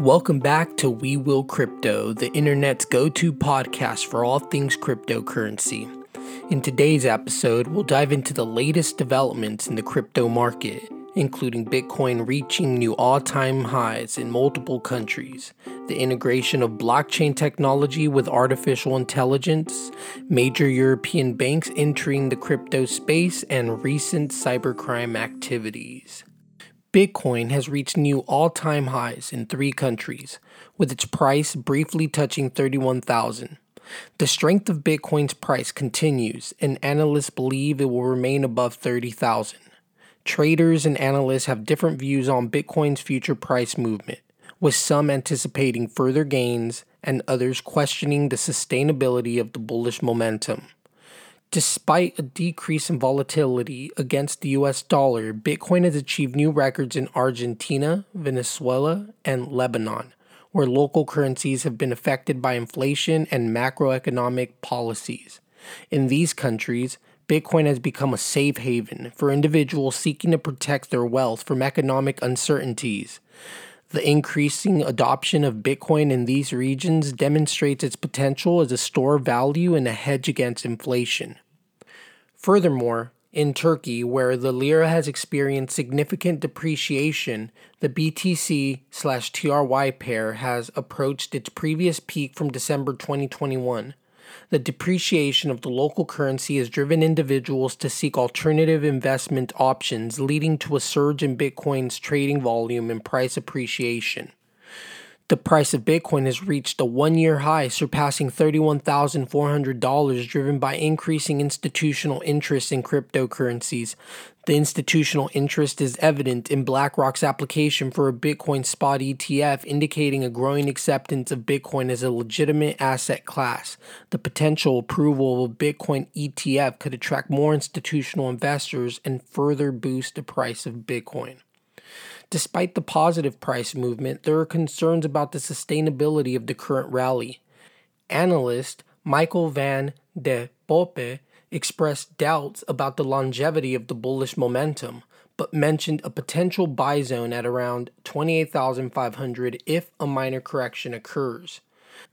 Welcome back to We Will Crypto, the internet's go to podcast for all things cryptocurrency. In today's episode, we'll dive into the latest developments in the crypto market, including Bitcoin reaching new all time highs in multiple countries, the integration of blockchain technology with artificial intelligence, major European banks entering the crypto space, and recent cybercrime activities. Bitcoin has reached new all time highs in three countries, with its price briefly touching 31,000. The strength of Bitcoin's price continues, and analysts believe it will remain above 30,000. Traders and analysts have different views on Bitcoin's future price movement, with some anticipating further gains and others questioning the sustainability of the bullish momentum. Despite a decrease in volatility against the US dollar, Bitcoin has achieved new records in Argentina, Venezuela, and Lebanon, where local currencies have been affected by inflation and macroeconomic policies. In these countries, Bitcoin has become a safe haven for individuals seeking to protect their wealth from economic uncertainties. The increasing adoption of Bitcoin in these regions demonstrates its potential as a store of value and a hedge against inflation. Furthermore, in Turkey, where the lira has experienced significant depreciation, the BTC slash TRY pair has approached its previous peak from December 2021. The depreciation of the local currency has driven individuals to seek alternative investment options, leading to a surge in Bitcoin's trading volume and price appreciation. The price of Bitcoin has reached a one year high, surpassing $31,400, driven by increasing institutional interest in cryptocurrencies. The institutional interest is evident in BlackRock's application for a Bitcoin spot ETF, indicating a growing acceptance of Bitcoin as a legitimate asset class. The potential approval of a Bitcoin ETF could attract more institutional investors and further boost the price of Bitcoin. Despite the positive price movement, there are concerns about the sustainability of the current rally. Analyst Michael van de Poppe expressed doubts about the longevity of the bullish momentum, but mentioned a potential buy zone at around 28,500 if a minor correction occurs.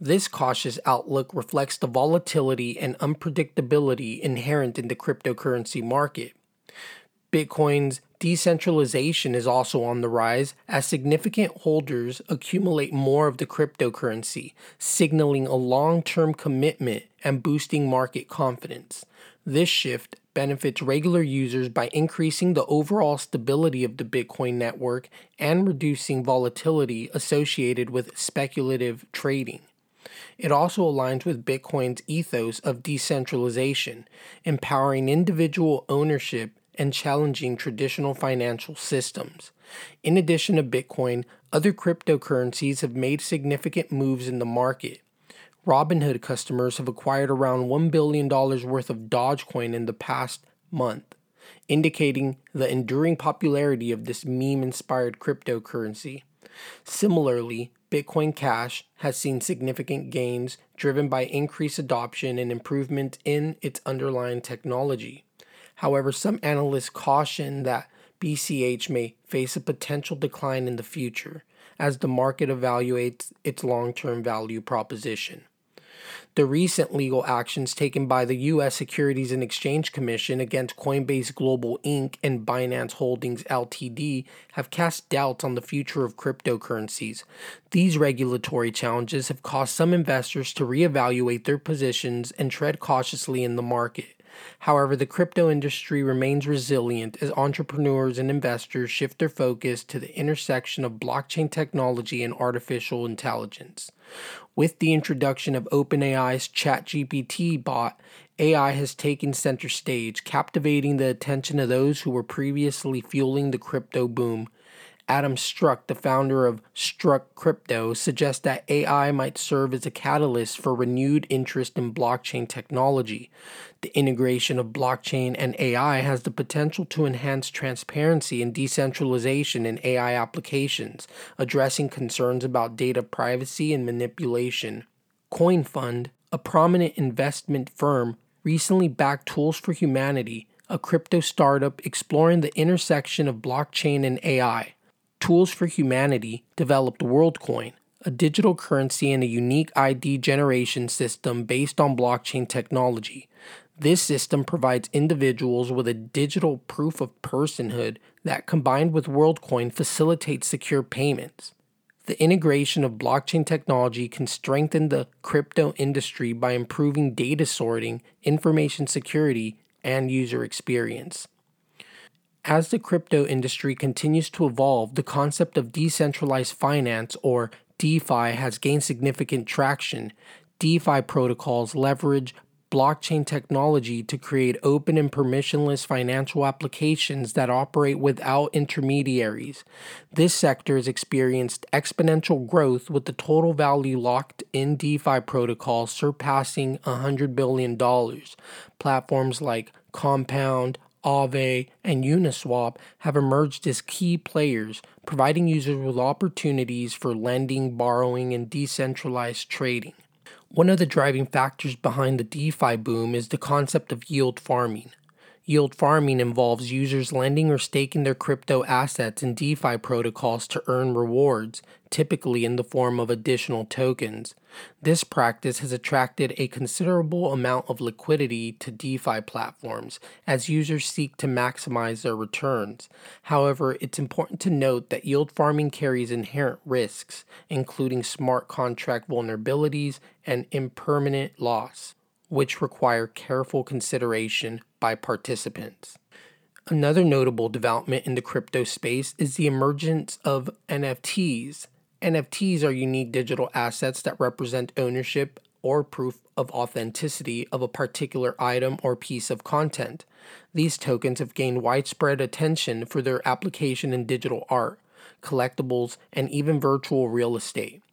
This cautious outlook reflects the volatility and unpredictability inherent in the cryptocurrency market. Bitcoin's decentralization is also on the rise as significant holders accumulate more of the cryptocurrency, signaling a long term commitment and boosting market confidence. This shift benefits regular users by increasing the overall stability of the Bitcoin network and reducing volatility associated with speculative trading. It also aligns with Bitcoin's ethos of decentralization, empowering individual ownership and challenging traditional financial systems. In addition to Bitcoin, other cryptocurrencies have made significant moves in the market. Robinhood customers have acquired around $1 billion worth of Dogecoin in the past month, indicating the enduring popularity of this meme inspired cryptocurrency. Similarly, Bitcoin Cash has seen significant gains driven by increased adoption and improvement in its underlying technology. However, some analysts caution that BCH may face a potential decline in the future as the market evaluates its long term value proposition. The recent legal actions taken by the U.S. Securities and Exchange Commission against Coinbase Global Inc. and Binance Holdings Ltd. have cast doubts on the future of cryptocurrencies. These regulatory challenges have caused some investors to reevaluate their positions and tread cautiously in the market. However, the crypto industry remains resilient as entrepreneurs and investors shift their focus to the intersection of blockchain technology and artificial intelligence. With the introduction of OpenAI's ChatGPT bot, AI has taken center stage, captivating the attention of those who were previously fueling the crypto boom. Adam Struck, the founder of Struck Crypto, suggests that AI might serve as a catalyst for renewed interest in blockchain technology. The integration of blockchain and AI has the potential to enhance transparency and decentralization in AI applications, addressing concerns about data privacy and manipulation. CoinFund, a prominent investment firm, recently backed Tools for Humanity, a crypto startup exploring the intersection of blockchain and AI. Tools for Humanity developed WorldCoin, a digital currency and a unique ID generation system based on blockchain technology. This system provides individuals with a digital proof of personhood that, combined with WorldCoin, facilitates secure payments. The integration of blockchain technology can strengthen the crypto industry by improving data sorting, information security, and user experience. As the crypto industry continues to evolve, the concept of decentralized finance or DeFi has gained significant traction. DeFi protocols leverage blockchain technology to create open and permissionless financial applications that operate without intermediaries. This sector has experienced exponential growth with the total value locked in DeFi protocols surpassing $100 billion. Platforms like Compound, Aave, and Uniswap have emerged as key players, providing users with opportunities for lending, borrowing, and decentralized trading. One of the driving factors behind the DeFi boom is the concept of yield farming. Yield farming involves users lending or staking their crypto assets in DeFi protocols to earn rewards, typically in the form of additional tokens. This practice has attracted a considerable amount of liquidity to DeFi platforms as users seek to maximize their returns. However, it's important to note that yield farming carries inherent risks, including smart contract vulnerabilities and impermanent loss which require careful consideration by participants. Another notable development in the crypto space is the emergence of NFTs. NFTs are unique digital assets that represent ownership or proof of authenticity of a particular item or piece of content. These tokens have gained widespread attention for their application in digital art, collectibles, and even virtual real estate.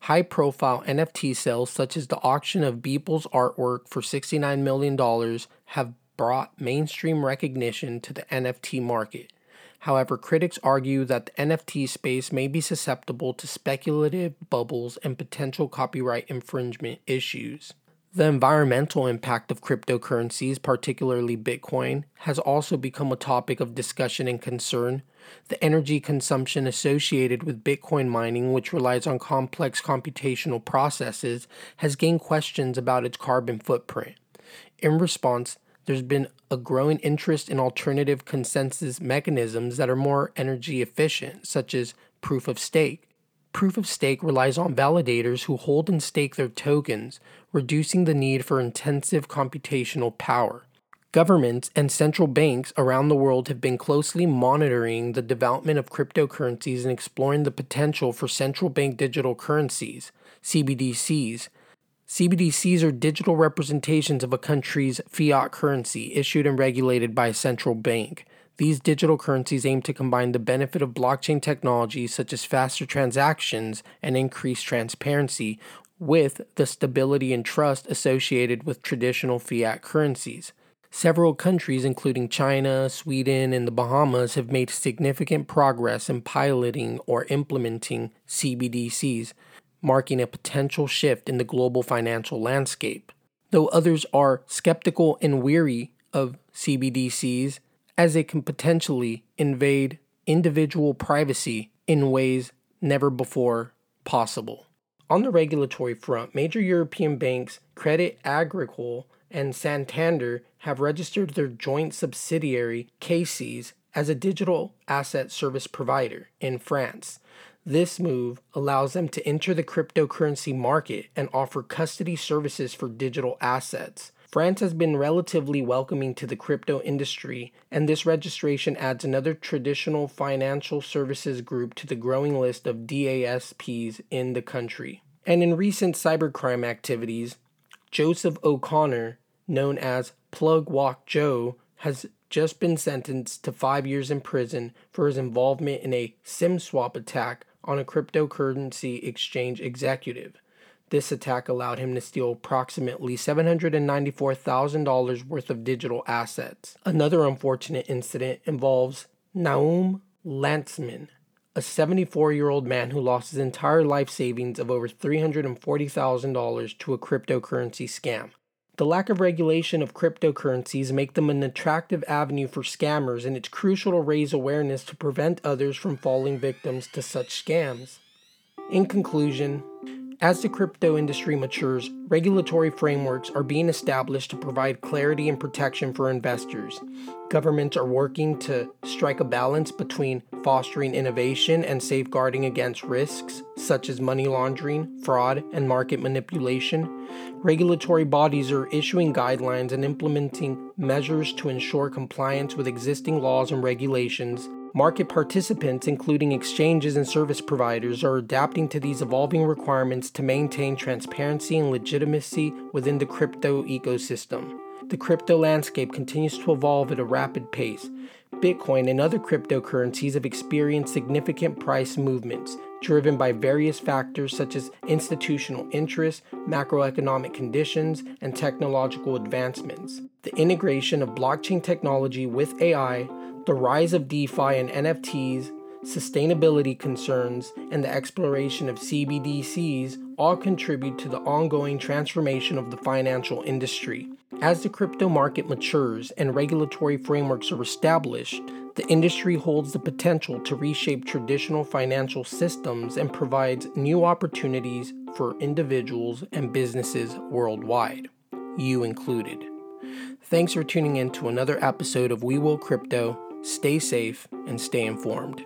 High profile NFT sales, such as the auction of Beeple's artwork for $69 million, have brought mainstream recognition to the NFT market. However, critics argue that the NFT space may be susceptible to speculative bubbles and potential copyright infringement issues. The environmental impact of cryptocurrencies, particularly Bitcoin, has also become a topic of discussion and concern. The energy consumption associated with Bitcoin mining, which relies on complex computational processes, has gained questions about its carbon footprint. In response, there's been a growing interest in alternative consensus mechanisms that are more energy efficient, such as proof of stake. Proof of stake relies on validators who hold and stake their tokens, reducing the need for intensive computational power. Governments and central banks around the world have been closely monitoring the development of cryptocurrencies and exploring the potential for central bank digital currencies, CBDCs. CBDCs are digital representations of a country's fiat currency issued and regulated by a central bank. These digital currencies aim to combine the benefit of blockchain technology, such as faster transactions and increased transparency, with the stability and trust associated with traditional fiat currencies. Several countries, including China, Sweden, and the Bahamas, have made significant progress in piloting or implementing CBDCs, marking a potential shift in the global financial landscape. Though others are skeptical and weary of CBDCs, as it can potentially invade individual privacy in ways never before possible. On the regulatory front, major European banks, Credit Agricole and Santander, have registered their joint subsidiary, CACEIS, as a digital asset service provider in France. This move allows them to enter the cryptocurrency market and offer custody services for digital assets. France has been relatively welcoming to the crypto industry, and this registration adds another traditional financial services group to the growing list of DASPs in the country. And in recent cybercrime activities, Joseph O'Connor, known as Plug Walk Joe, has just been sentenced to five years in prison for his involvement in a SIM swap attack on a cryptocurrency exchange executive. This attack allowed him to steal approximately $794,000 worth of digital assets. Another unfortunate incident involves Naum Lantzman, a 74 year old man who lost his entire life savings of over $340,000 to a cryptocurrency scam. The lack of regulation of cryptocurrencies make them an attractive avenue for scammers and it's crucial to raise awareness to prevent others from falling victims to such scams. In conclusion, as the crypto industry matures, regulatory frameworks are being established to provide clarity and protection for investors. Governments are working to strike a balance between fostering innovation and safeguarding against risks such as money laundering, fraud, and market manipulation. Regulatory bodies are issuing guidelines and implementing measures to ensure compliance with existing laws and regulations Market participants, including exchanges and service providers, are adapting to these evolving requirements to maintain transparency and legitimacy within the crypto ecosystem. The crypto landscape continues to evolve at a rapid pace. Bitcoin and other cryptocurrencies have experienced significant price movements, driven by various factors such as institutional interest, macroeconomic conditions, and technological advancements. The integration of blockchain technology with AI the rise of DeFi and NFTs, sustainability concerns, and the exploration of CBDCs all contribute to the ongoing transformation of the financial industry. As the crypto market matures and regulatory frameworks are established, the industry holds the potential to reshape traditional financial systems and provides new opportunities for individuals and businesses worldwide, you included. Thanks for tuning in to another episode of We Will Crypto Stay safe and stay informed.